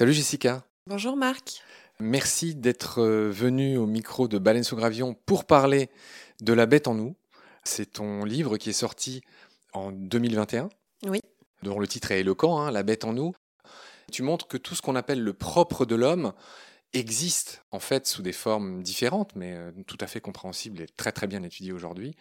Salut Jessica. Bonjour Marc. Merci d'être euh, venu au micro de Baleine sous Gravion pour parler de La bête en nous. C'est ton livre qui est sorti en 2021. Oui. Dont le titre est éloquent, hein, La bête en nous. Tu montres que tout ce qu'on appelle le propre de l'homme existe en fait sous des formes différentes, mais euh, tout à fait compréhensibles et très très bien étudiées aujourd'hui.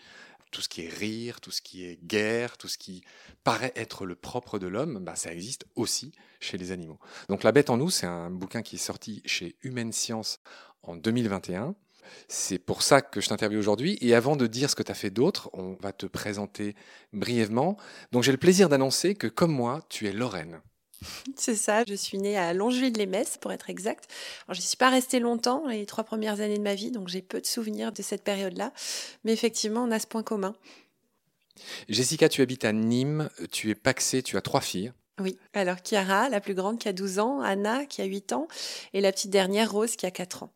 Tout ce qui est rire, tout ce qui est guerre, tout ce qui paraît être le propre de l'homme, bah, ça existe aussi chez les animaux. Donc La bête en nous, c'est un bouquin qui est sorti chez Humaine Science en 2021. C'est pour ça que je t'interviewe aujourd'hui. Et avant de dire ce que tu as fait d'autre, on va te présenter brièvement. Donc j'ai le plaisir d'annoncer que comme moi, tu es Lorraine. C'est ça, je suis née à Longeville-les-Messes, pour être exact. Alors, je n'y suis pas restée longtemps, les trois premières années de ma vie, donc j'ai peu de souvenirs de cette période-là. Mais effectivement, on a ce point commun. Jessica, tu habites à Nîmes, tu es paxée, tu as trois filles. Oui, alors Chiara, la plus grande qui a 12 ans, Anna qui a 8 ans, et la petite dernière, Rose, qui a 4 ans.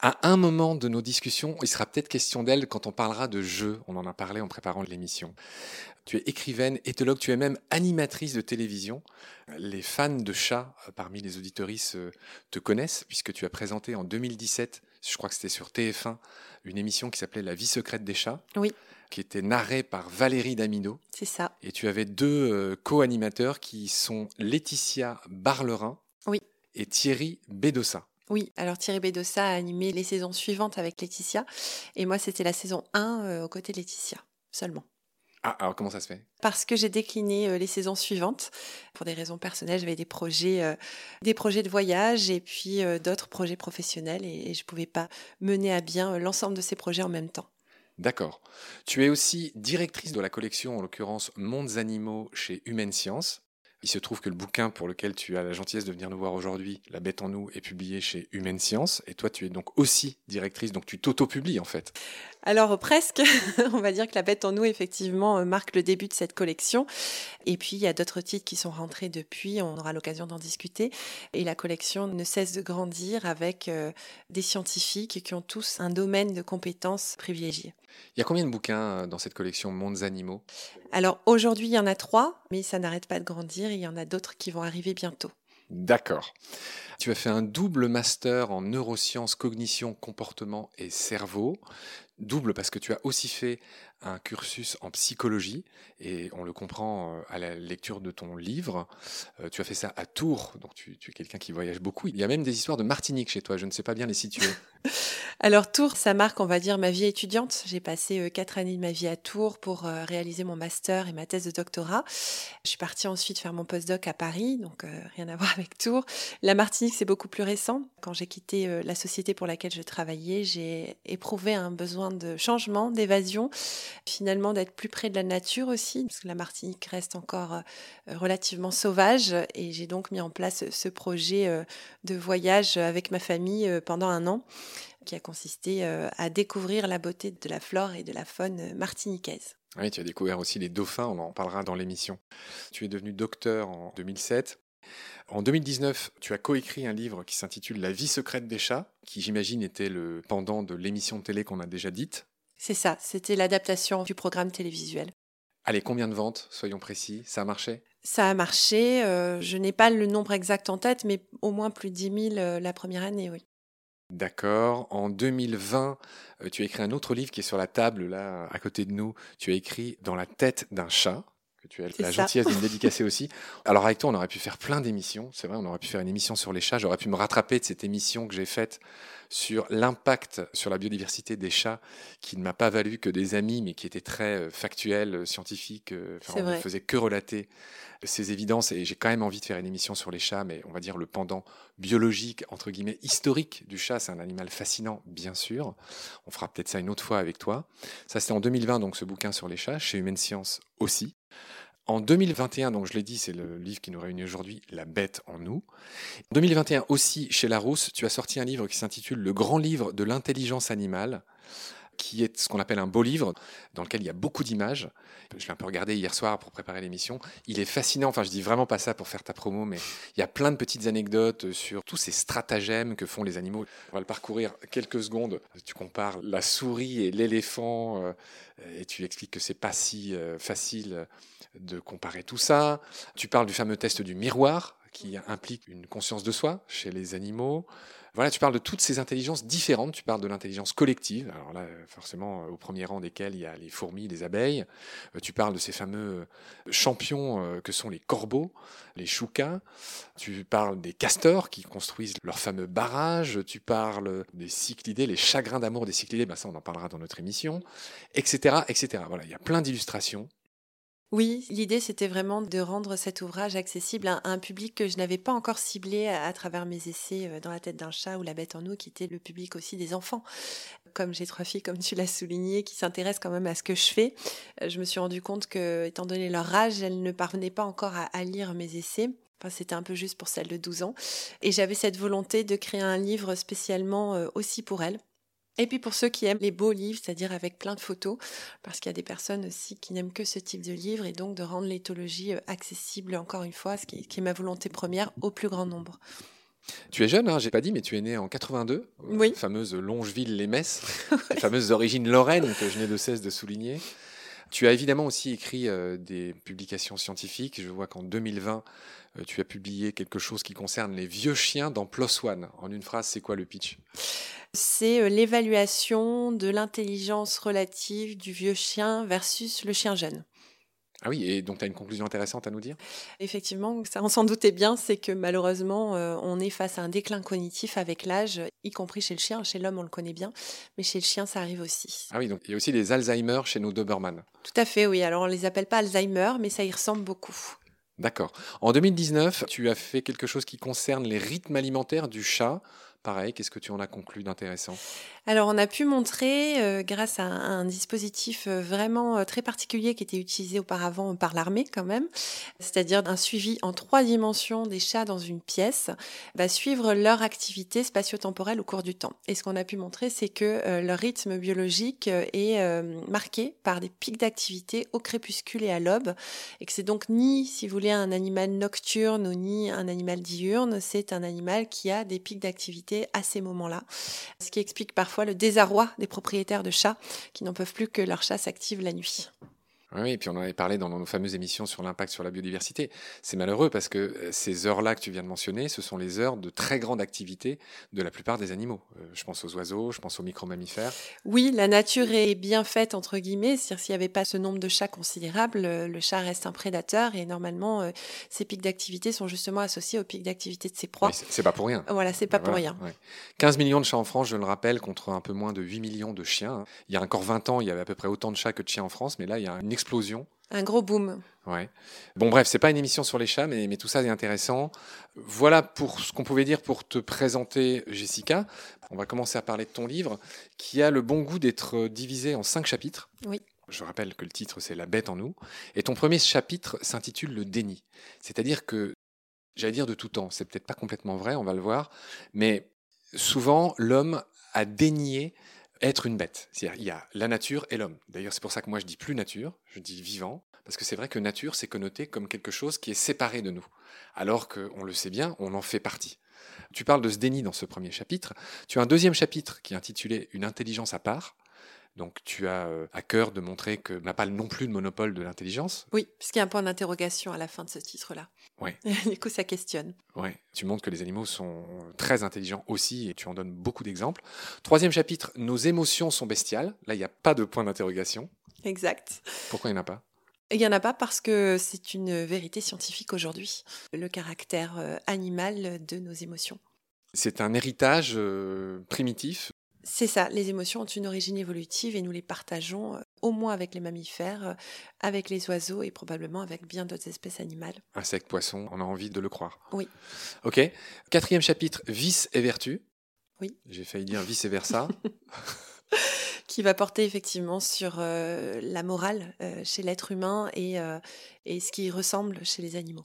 À un moment de nos discussions, il sera peut-être question d'elle quand on parlera de jeux. On en a parlé en préparant l'émission. Tu es écrivaine, éthologue, tu es même animatrice de télévision. Les fans de chats euh, parmi les auditoristes euh, te connaissent puisque tu as présenté en 2017, je crois que c'était sur TF1, une émission qui s'appelait La vie secrète des chats. Oui. Qui était narrée par Valérie Damido. C'est ça. Et tu avais deux euh, co-animateurs qui sont Laetitia Barlerin oui. et Thierry Bédossa. Oui, alors Thierry Bédossa a animé les saisons suivantes avec Laetitia. Et moi, c'était la saison 1 aux côtés de Laetitia, seulement. Ah, alors comment ça se fait? Parce que j'ai décliné euh, les saisons suivantes. Pour des raisons personnelles, j'avais des projets, euh, des projets de voyage et puis euh, d'autres projets professionnels et, je ne pouvais pas mener à bien l'ensemble de ces projets en même temps. D'accord. Tu es aussi directrice de la collection, en l'occurrence Mondes Animaux chez Humaine Science. Il se trouve que le bouquin pour lequel tu as la gentillesse de venir nous voir aujourd'hui, La bête en nous, est publié chez Humaine Science. Et toi, tu es donc aussi directrice, donc tu t'auto-publies en fait. Alors presque, on va dire que La bête en nous, effectivement, euh, marque le début de cette collection. Et puis, il y a d'autres titres qui sont rentrés depuis, on aura l'occasion d'en discuter. Et la collection ne cesse de grandir avec euh, des scientifiques qui ont tous un domaine de compétences privilégié. Il y a combien de bouquins euh, dans cette collection Mondes Animaux? Alors aujourd'hui, il y en a trois, mais ça n'arrête pas de grandir et il y en a d'autres qui vont arriver bientôt. D'accord. Tu as fait un double master en neurosciences, cognition, comportement et cerveau. Double parce que tu as aussi fait un cursus en psychologie et on le comprend euh, à la lecture de ton livre. Euh, tu as fait ça à Tours, donc tu, tu es quelqu'un qui voyage beaucoup. Il y a même des histoires de Martinique chez toi, je ne sais pas bien les situer. Alors Tours, ça marque, on va dire, ma vie étudiante. J'ai passé euh, quatre années de ma vie à Tours pour euh, réaliser mon master et ma thèse de doctorat. Je suis partie ensuite faire mon postdoc à Paris, donc euh, rien à voir avec Tours. La Martinique, c'est beaucoup plus récent. Quand j'ai quitté la société pour laquelle je travaillais, j'ai éprouvé un besoin de changement, d'évasion, finalement d'être plus près de la nature aussi, parce que la Martinique reste encore relativement sauvage. Et j'ai donc mis en place ce projet de voyage avec ma famille pendant un an qui a consisté euh, à découvrir la beauté de la flore et de la faune martiniquaise. Oui, tu as découvert aussi les dauphins, on en parlera dans l'émission. Tu es devenu docteur en 2007. En 2019, tu as coécrit un livre qui s'intitule La vie secrète des chats, qui j'imagine était le pendant de l'émission de télé qu'on a déjà dite. C'est ça, c'était l'adaptation du programme télévisuel. Allez, combien de ventes, soyons précis Ça a marché? Ça a marché, euh, je n'ai pas le nombre exact en tête, mais au moins plus de 10 000 euh, la première année, oui. D'accord. En 2020, euh, tu as écrit un autre livre qui est sur la table, là, à côté de nous. Tu as écrit Dans la tête d'un chat, que tu as la gentillesse de me dédicacer aussi. Alors, avec toi, on aurait pu faire plein d'émissions. C'est vrai, on aurait pu faire une émission sur les chats. J'aurais pu me rattraper de cette émission que j'ai faite sur l'impact sur la biodiversité des chats, qui ne m'a pas valu que des amis, mais qui était très euh, factuel, euh, scientifique. on ne faisait que relater ces évidences et j'ai quand même envie de faire une émission sur les chats, mais on va dire le pendant biologique, entre guillemets, historique du chat. C'est un animal fascinant, bien sûr. On fera peut-être ça une autre fois avec toi. Ça, c'était en 2020, donc ce bouquin sur les chats, chez Humaine Science aussi. En 2021, donc je l'ai dit, c'est le livre qui nous réunit aujourd'hui, La bête en nous. En 2021 aussi, chez Larousse, tu as sorti un livre qui s'intitule Le grand livre de l'intelligence animale qui est ce qu'on appelle un beau livre, dans lequel il y a beaucoup d'images. Je l'ai un peu regardé hier soir pour préparer l'émission. Il est fascinant, enfin je dis vraiment pas ça pour faire ta promo, mais il y a plein de petites anecdotes sur tous ces stratagèmes que font les animaux. On va le parcourir quelques secondes. Tu compares la souris et l'éléphant, euh, et tu expliques que c'est pas si euh, facile de comparer tout ça. Tu parles du fameux test du miroir, qui implique une conscience de soi chez les animaux. Voilà, tu parles de toutes ces intelligences différentes. Tu parles de l'intelligence collective. Alors là, forcément, au premier rang desquels il y a les fourmis, les abeilles. Euh, tu parles de ces fameux champions euh, que sont les corbeaux, les choucas. Tu parles des castors qui construisent leurs fameux barrages. Tu parles des cyclidés, les chagrins d'amour des cyclidés. Ben ça, on en parlera dans notre émission, etc., etc. Voilà, il y a plein d'illustrations. Oui, l'idée c'était vraiment de rendre cet ouvrage accessible à un public que je n'avais pas encore ciblé à, travers mes essais euh, dans la tête d'un chat ou la bête en nous, qui était le public aussi des enfants. Comme j'ai trois filles, comme tu l'as souligné, qui s'intéressent quand même à ce que je fais, euh, je me suis rendu compte que, étant donné leur âge, elles ne parvenaient pas encore à, lire mes essais. Enfin, c'était un peu juste pour celles de 12 ans. Et j'avais cette volonté de créer un livre spécialement euh, aussi pour elles et puis pour ceux qui aiment les beaux livres, c'est-à-dire avec plein de photos, parce qu'il y a des personnes aussi qui n'aiment que ce type de livre, et donc de rendre l'éthologie euh, accessible, encore une fois, ce qui est, ma volonté première, au plus grand nombre. Tu es jeune, hein, j'ai pas dit, mais tu es né en 82, oui. fameuse Longeville-les-Messes, les fameuses origines lorraines que je n'ai de cesse de souligner. Tu as évidemment aussi écrit euh, des publications scientifiques. Je vois qu'en 2020, euh, tu as publié quelque chose qui concerne les vieux chiens dans PLOS ONE. En une phrase, c'est quoi le pitch? C'est euh, l'évaluation de l'intelligence relative du vieux chien versus le chien jeune. Ah oui, et donc tu as une conclusion intéressante à nous dire? Effectivement, ça on s'en doutait bien, c'est que malheureusement, euh, on est face à un déclin cognitif avec l'âge, y compris chez le chien. Chez l'homme, on le connaît bien, mais chez le chien, ça arrive aussi. Ah oui, donc il y a aussi les Alzheimer chez nos Doberman. Tout à fait, oui. Alors on les appelle pas Alzheimer, mais ça y ressemble beaucoup. D'accord. En 2019, tu as fait quelque chose qui concerne les rythmes alimentaires du chat. Pareil, qu'est-ce que tu en as conclu d'intéressant? Alors, on a pu montrer, euh, grâce à un, dispositif euh, vraiment euh, très particulier qui était utilisé auparavant par l'armée quand même, c'est-à-dire un suivi en trois dimensions des chats dans une pièce, va suivre leur activité spatio-temporelle au cours du temps. Et ce qu'on a pu montrer, c'est que leur rythme biologique est marqué par des pics d'activité au crépuscule et à l'aube, et que c'est donc ni, si vous voulez, un animal nocturne ou ni un animal diurne, c'est un animal qui a des pics d'activité à ces moments-là. Ce qui explique parfois le désarroi des propriétaires de chats qui n'en peuvent plus que leur chat s'active la nuit. Oui, et puis on en avait parlé dans nos fameuses émissions sur l'impact sur la biodiversité. C'est malheureux parce que euh, ces heures-là que tu viens de mentionner, ce sont les heures de très grande activité de la plupart des animaux. Euh, je pense aux oiseaux, je pense aux micro-mammifères. Oui, la nature est bien faite, entre guillemets. C'est-à-dire s'il n'y avait pas ce nombre de chats considérable, le chat reste un prédateur et normalement, euh, ces pics d'activité sont justement associés aux pics d'activité de ses proies. c'est pas pour rien. Voilà, c'est pas pour rien. 15 millions de chats en France, je le rappelle, contre un peu moins de 8 millions de chiens. Il y a encore 20 ans, il y avait à peu près autant de chats que de chiens en France, mais là, il y a une explosion. Un gros boom. Ouais. Bon, bref, c'est pas une émission sur les chats, mais, mais tout ça est intéressant. Voilà pour ce qu'on pouvait dire pour te présenter, Jessica. On va commencer à parler de ton livre, qui a le bon goût d'être divisé en cinq chapitres. Oui. Je rappelle que le titre, c'est La bête en nous. Et ton premier chapitre s'intitule Le déni. C'est-à-dire que, j'allais dire de tout temps, c'est peut-être pas complètement vrai, on va le voir, mais souvent, l'homme a dénié être une bête. C'est-à-dire, il y a la nature et l'homme. D'ailleurs, c'est pour ça que moi, je dis plus nature, je dis vivant, parce que c'est vrai que nature, c'est connoté comme quelque chose qui est séparé de nous, alors qu'on le sait bien, on en fait partie. Tu parles de ce déni dans ce premier chapitre. Tu as un deuxième chapitre qui est intitulé Une intelligence à part, donc tu as euh, à cœur de montrer que n'a pas non plus de monopole de l'intelligence. Oui, puisqu'il y a un point d'interrogation à la fin de ce titre-là. Oui. du coup, ça questionne. Oui, tu montres que les animaux sont très intelligents aussi et tu en donnes beaucoup d'exemples. Troisième chapitre, nos émotions sont bestiales. Là, il n'y a pas de point d'interrogation. Exact. Pourquoi il n'y en a pas? Il n'y en a pas parce que c'est une vérité scientifique aujourd'hui, le caractère euh, animal de nos émotions. C'est un héritage euh, primitif c'est ça, les émotions ont une origine évolutive et nous les partageons euh, au moins avec les mammifères, euh, avec les oiseaux et probablement avec bien d'autres espèces animales. Insectes, poissons, on a envie de le croire. Oui. Ok. Quatrième chapitre, vice et vertu. Oui. J'ai failli dire vice et versa. qui va porter effectivement sur euh, la morale chez l'être humain et, et ce qui ressemble chez les animaux.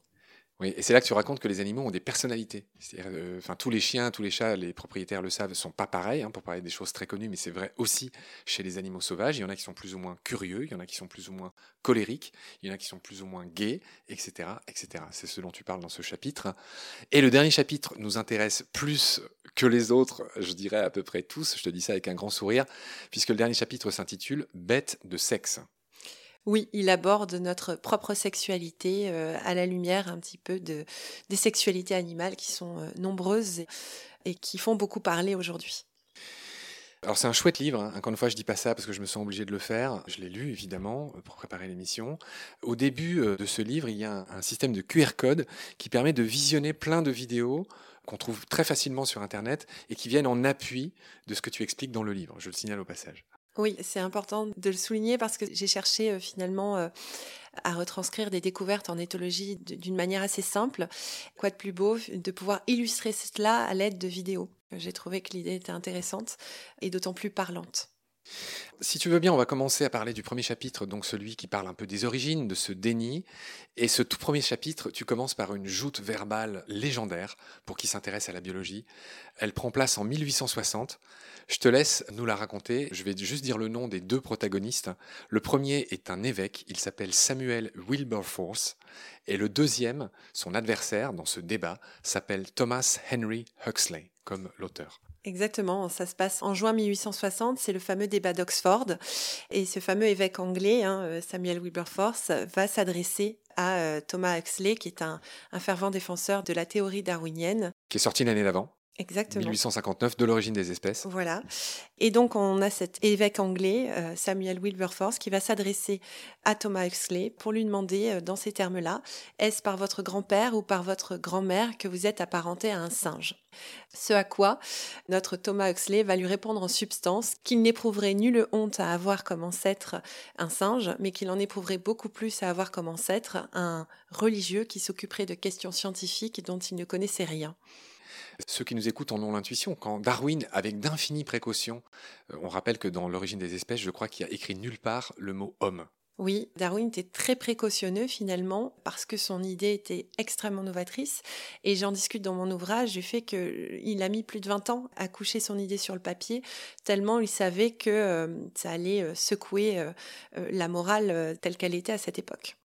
Oui, et c'est là que tu racontes que les animaux ont des personnalités. Euh, enfin, tous les chiens, tous les chats, les propriétaires le savent, sont pas pareils, hein, pour parler des choses très connues, mais c'est vrai aussi chez les animaux sauvages. Il y en a qui sont plus ou moins curieux, il y en a qui sont plus ou moins colériques, il y en a qui sont plus ou moins gays, etc., etc. C'est ce dont tu parles dans ce chapitre. Et le dernier chapitre nous intéresse plus que les autres, je dirais à peu près tous. Je te dis ça avec un grand sourire, puisque le dernier chapitre s'intitule Bête de sexe. Oui, il aborde notre propre sexualité à la lumière un petit peu de, des sexualités animales qui sont nombreuses et qui font beaucoup parler aujourd'hui. Alors c'est un chouette livre, hein. encore une fois je dis pas ça parce que je me sens obligé de le faire, je l'ai lu évidemment euh, pour préparer l'émission. Au début euh, de ce livre il y a un, système de QR code qui permet de visionner plein de vidéos qu'on trouve très facilement sur Internet et qui viennent en appui de ce que tu expliques dans le livre, je le signale au passage. Oui, c'est important de le souligner parce que j'ai cherché euh, finalement à retranscrire des découvertes en éthologie d'une manière assez simple. Quoi de plus beau de pouvoir illustrer cela à l'aide de vidéos? J'ai trouvé que l'idée était intéressante et d'autant plus parlante. Si tu veux bien, on va commencer à parler du premier chapitre, donc celui qui parle un peu des origines de ce déni. Et ce tout premier chapitre, tu commences par une joute verbale légendaire pour qui s'intéresse à la biologie. Elle prend place en 1860. Je te laisse nous la raconter. Je vais juste dire le nom des deux protagonistes. Le premier est un évêque, il s'appelle Samuel Wilberforce. Et le deuxième, son adversaire dans ce débat, s'appelle Thomas Henry Huxley comme l'auteur. Exactement, ça se passe en juin 1860, c'est le fameux débat d'Oxford. Et ce fameux évêque anglais, hein, euh, Samuel Wilberforce, va s'adresser à euh, Thomas Huxley, qui est un, un fervent défenseur de la théorie darwinienne. Qui est sorti l'année d'avant Exactement. 1859, de l'origine des espèces. Voilà. Et donc, on a cet évêque anglais, euh, Samuel Wilberforce, qui va s'adresser à Thomas Huxley pour lui demander, euh, dans ces termes-là, est-ce par votre grand-père ou par votre grand-mère que vous êtes apparenté à un singe? Ce à quoi notre Thomas Huxley va lui répondre en substance qu'il n'éprouverait nulle honte à avoir comme ancêtre un singe, mais qu'il en éprouverait beaucoup plus à avoir comme ancêtre un religieux qui s'occuperait de questions scientifiques dont il ne connaissait rien. Ceux qui nous écoutent en ont l'intuition. Quand Darwin, avec d'infinies précautions, euh, on rappelle que dans l'origine des espèces, je crois qu'il a écrit nulle part le mot homme. Oui, Darwin était très précautionneux finalement parce que son idée était extrêmement novatrice et j'en discute dans mon ouvrage du fait qu'il a mis plus de 20 ans à coucher son idée sur le papier tellement il savait que euh, ça allait euh, secouer la morale telle qu'elle était à cette époque.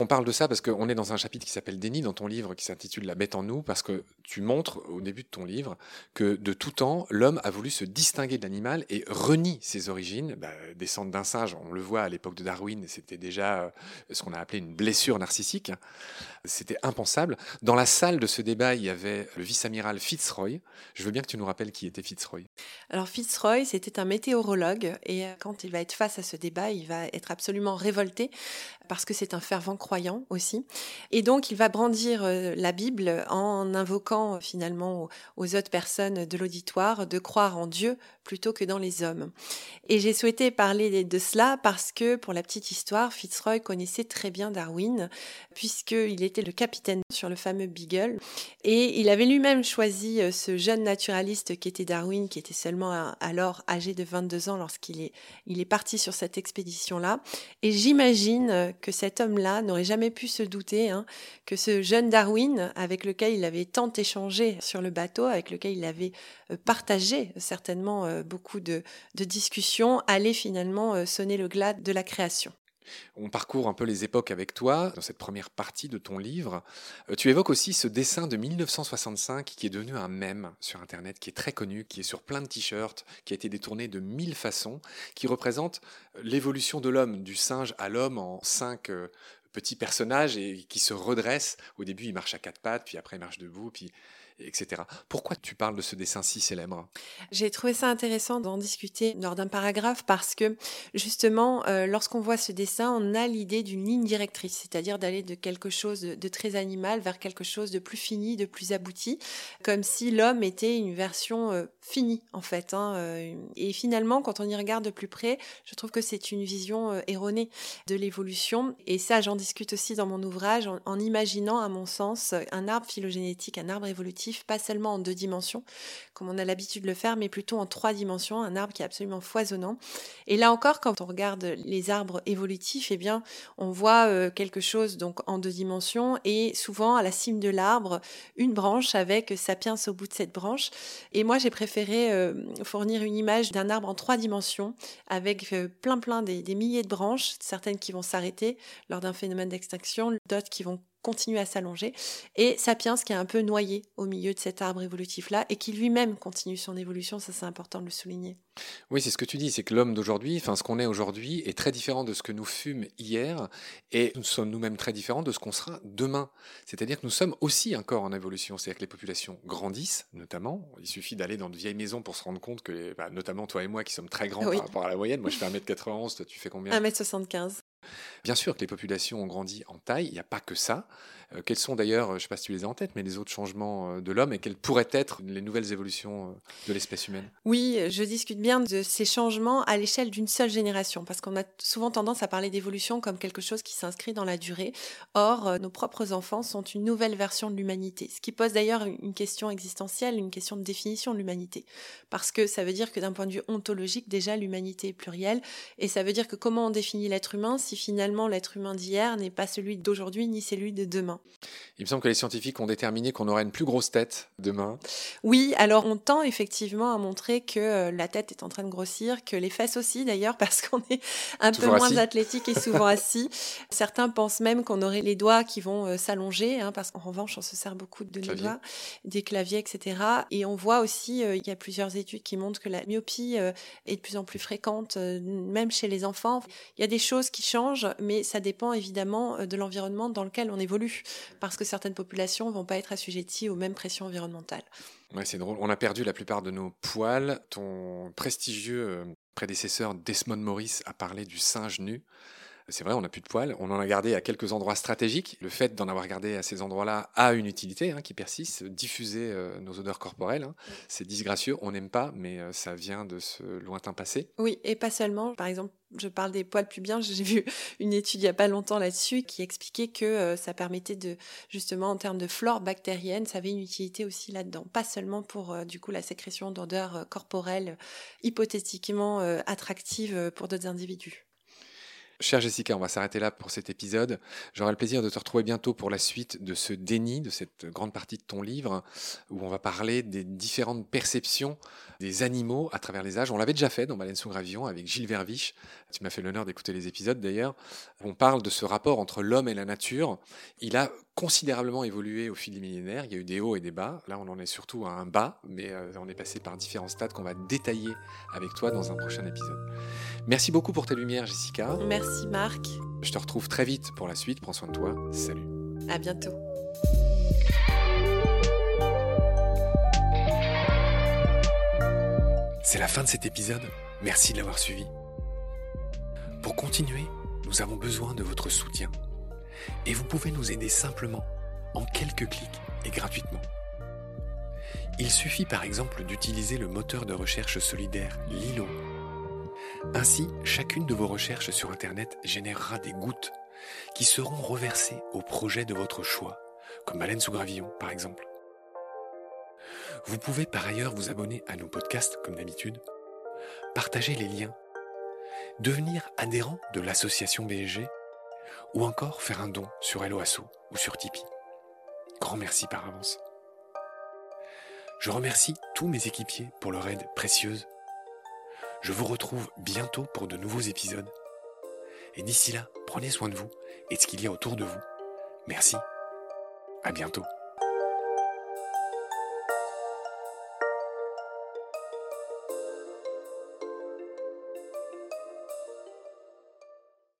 On parle de ça parce qu'on est dans un chapitre qui s'appelle Déni dans ton livre qui s'intitule La bête en nous, parce que tu montres au début de ton livre que de tout temps, l'homme a voulu se distinguer de l'animal et renie ses origines. Bah, descendre d'un singe, on le voit à l'époque de Darwin, c'était déjà euh, ce qu'on a appelé une blessure narcissique. C'était impensable. Dans la salle de ce débat, il y avait le vice-amiral Fitzroy. Je veux bien que tu nous rappelles qui était Fitzroy. Alors Fitzroy, c'était un météorologue et euh, quand il va être face à ce débat, il va être absolument révolté parce que c'est un fervent croyant aussi. Et donc, il va brandir euh, la Bible en invoquant euh, finalement aux autres personnes de l'auditoire de croire en Dieu plutôt que dans les hommes. Et j'ai souhaité parler de cela parce que, pour la petite histoire, Fitzroy connaissait très bien Darwin, puisqu'il était le capitaine sur le fameux Beagle. Et il avait lui-même choisi euh, ce jeune naturaliste qui était Darwin, qui était seulement alors âgé de 22 ans lorsqu'il est, il est parti sur cette expédition-là. Et j'imagine que cet homme-là n'aurait jamais pu se douter hein, que ce jeune Darwin, avec lequel il avait tant échangé sur le bateau, avec lequel il avait euh, partagé certainement euh, beaucoup de, discussions, allait finalement euh, sonner le glas de la création. On parcourt un peu les époques avec toi dans cette première partie de ton livre. Tu évoques aussi ce dessin de 1965 qui est devenu un mème sur Internet, qui est très connu, qui est sur plein de t-shirts, qui a été détourné de mille façons, qui représente l'évolution de l'homme, du singe à l'homme en cinq petits personnages et qui se redresse. Au début, il marche à quatre pattes, puis après, il marche debout, puis Pourquoi tu parles de ce dessin si célèbre? J'ai trouvé ça intéressant d'en discuter lors d'un paragraphe parce que justement, euh, lorsqu'on voit ce dessin, on a l'idée d'une ligne directrice, c'est-à-dire d'aller de quelque chose de, très animal vers quelque chose de plus fini, de plus abouti, comme si l'homme était une version euh, finie en fait. Hein, euh, et finalement, quand on y regarde de plus près, je trouve que c'est une vision erronée de l'évolution. Et ça, j'en discute aussi dans mon ouvrage en imaginant, à mon sens, un arbre phylogénétique, un arbre évolutif pas seulement en deux dimensions, comme on a l'habitude de le faire, mais plutôt en trois dimensions, un arbre qui est absolument foisonnant. Et là encore, quand on regarde les arbres évolutifs, eh bien, on voit euh, quelque chose donc en deux dimensions et souvent à la cime de l'arbre, une branche avec sapiens au bout de cette branche. Et moi, j'ai préféré euh, fournir une image d'un arbre en trois dimensions avec euh, plein plein des, des milliers de branches, certaines qui vont s'arrêter lors d'un phénomène d'extinction, d'autres qui vont continue à s'allonger, et Sapiens qui est un peu noyé au milieu de cet arbre évolutif-là, et qui lui-même continue son évolution, ça c'est important de le souligner. Oui, c'est ce que tu dis, c'est que l'homme d'aujourd'hui, enfin ce qu'on est aujourd'hui, est très différent de ce que nous fûmes hier, et nous sommes nous-mêmes très différents de ce qu'on sera demain. C'est-à-dire que nous sommes aussi un corps en évolution, c'est-à-dire que les populations grandissent, notamment. Il suffit d'aller dans de vieilles maisons pour se rendre compte que, bah, notamment toi et moi qui sommes très grands par rapport à la moyenne, moi je fais 1m91, toi tu fais combien? 1m75. Bien sûr que les populations ont grandi en taille, il n'y a pas que ça. Euh, quels sont d'ailleurs, je ne sais pas si tu les as en tête, mais les autres changements euh, de l'homme et quelles pourraient être les nouvelles évolutions euh, de l'espèce humaine? Oui, je discute bien de ces changements à l'échelle d'une seule génération, parce qu'on a souvent tendance à parler d'évolution comme quelque chose qui s'inscrit dans la durée. Or, nos propres enfants sont une nouvelle version de l'humanité, ce qui pose d'ailleurs une question existentielle, une question de définition de l'humanité, parce que ça veut dire que d'un point de vue ontologique, déjà l'humanité est plurielle, et ça veut dire que comment on définit l'être humain si finalement l'être humain d'hier n'est pas celui d'aujourd'hui ni celui de demain. Il me semble que les scientifiques ont déterminé qu'on aurait une plus grosse tête demain. Oui, alors on tend effectivement à montrer que euh, la tête est en train de grossir, que les fesses aussi d'ailleurs, parce qu'on est un peu moins athlétique et souvent assis. Certains pensent même qu'on aurait les doigts qui vont euh, s'allonger, hein, parce qu'en revanche, on se sert beaucoup de nos doigts, des claviers, etc. Et on voit aussi, euh, il y a plusieurs études qui montrent que la myopie est de plus en plus fréquente, même chez les enfants. Il y a des choses qui changent, mais ça dépend évidemment de l'environnement dans lequel on évolue parce que certaines populations vont pas être assujetties aux mêmes pressions environnementales. Ouais, c'est drôle. On a perdu la plupart de nos poils. Ton prestigieux euh, prédécesseur Desmond Morris a parlé du singe nu. C'est vrai, on n'a plus de poils. On en a gardé à quelques endroits stratégiques. Le fait d'en avoir gardé à ces endroits-là a une utilité hein, qui persiste. Diffuser euh, nos odeurs corporelles, hein. c'est disgracieux. On n'aime pas, mais euh, ça vient de ce lointain passé. Oui, et pas seulement. Par exemple, je parle des poils pubiens. J'ai vu une étude il n'y a pas longtemps là-dessus qui expliquait que euh, ça permettait de, justement, en termes de flore bactérienne, ça avait une utilité aussi là-dedans. Pas seulement pour, du coup, la sécrétion d'odeurs corporelles hypothétiquement attractives pour d'autres individus. Chère Jessica, on va s'arrêter là pour cet épisode. J'aurai le plaisir de te retrouver bientôt pour la suite de ce déni, de cette grande partie de ton livre, où on va parler des différentes perceptions des animaux à travers les âges. On l'avait déjà fait dans Baleine sous gravillon avec Gilles Verviche. Tu m'as fait l'honneur d'écouter les épisodes d'ailleurs. On parle de ce rapport entre l'homme et la nature. Il a considérablement évolué au fil des millénaires. Il y a eu des hauts et des bas. Là, on en est surtout à un bas, mais euh, on est passé par différents stades qu'on va détailler avec toi dans un prochain épisode. Merci beaucoup pour tes lumières, Jessica. Merci, Marc. Je te retrouve très vite pour la suite. Prends soin de toi. Salut. À bientôt. C'est la fin de cet épisode. Merci de l'avoir suivi. Pour continuer, nous avons besoin de votre soutien. Et vous pouvez nous aider simplement, en quelques clics et gratuitement. Il suffit par exemple d'utiliser le moteur de recherche solidaire Lilo. Ainsi, chacune de vos recherches sur Internet générera des gouttes qui seront reversées au projet de votre choix, comme Baleine sous gravillon par exemple. Vous pouvez par ailleurs vous abonner à nos podcasts comme d'habitude, partager les liens, devenir adhérent de l'association BSG ou encore faire un don sur Helloasso ou sur Tipeee. Grand merci par avance. Je remercie tous mes équipiers pour leur aide précieuse. Je vous retrouve bientôt pour de nouveaux épisodes. Et d'ici là, prenez soin de vous et de ce qu'il y a autour de vous. Merci. À bientôt.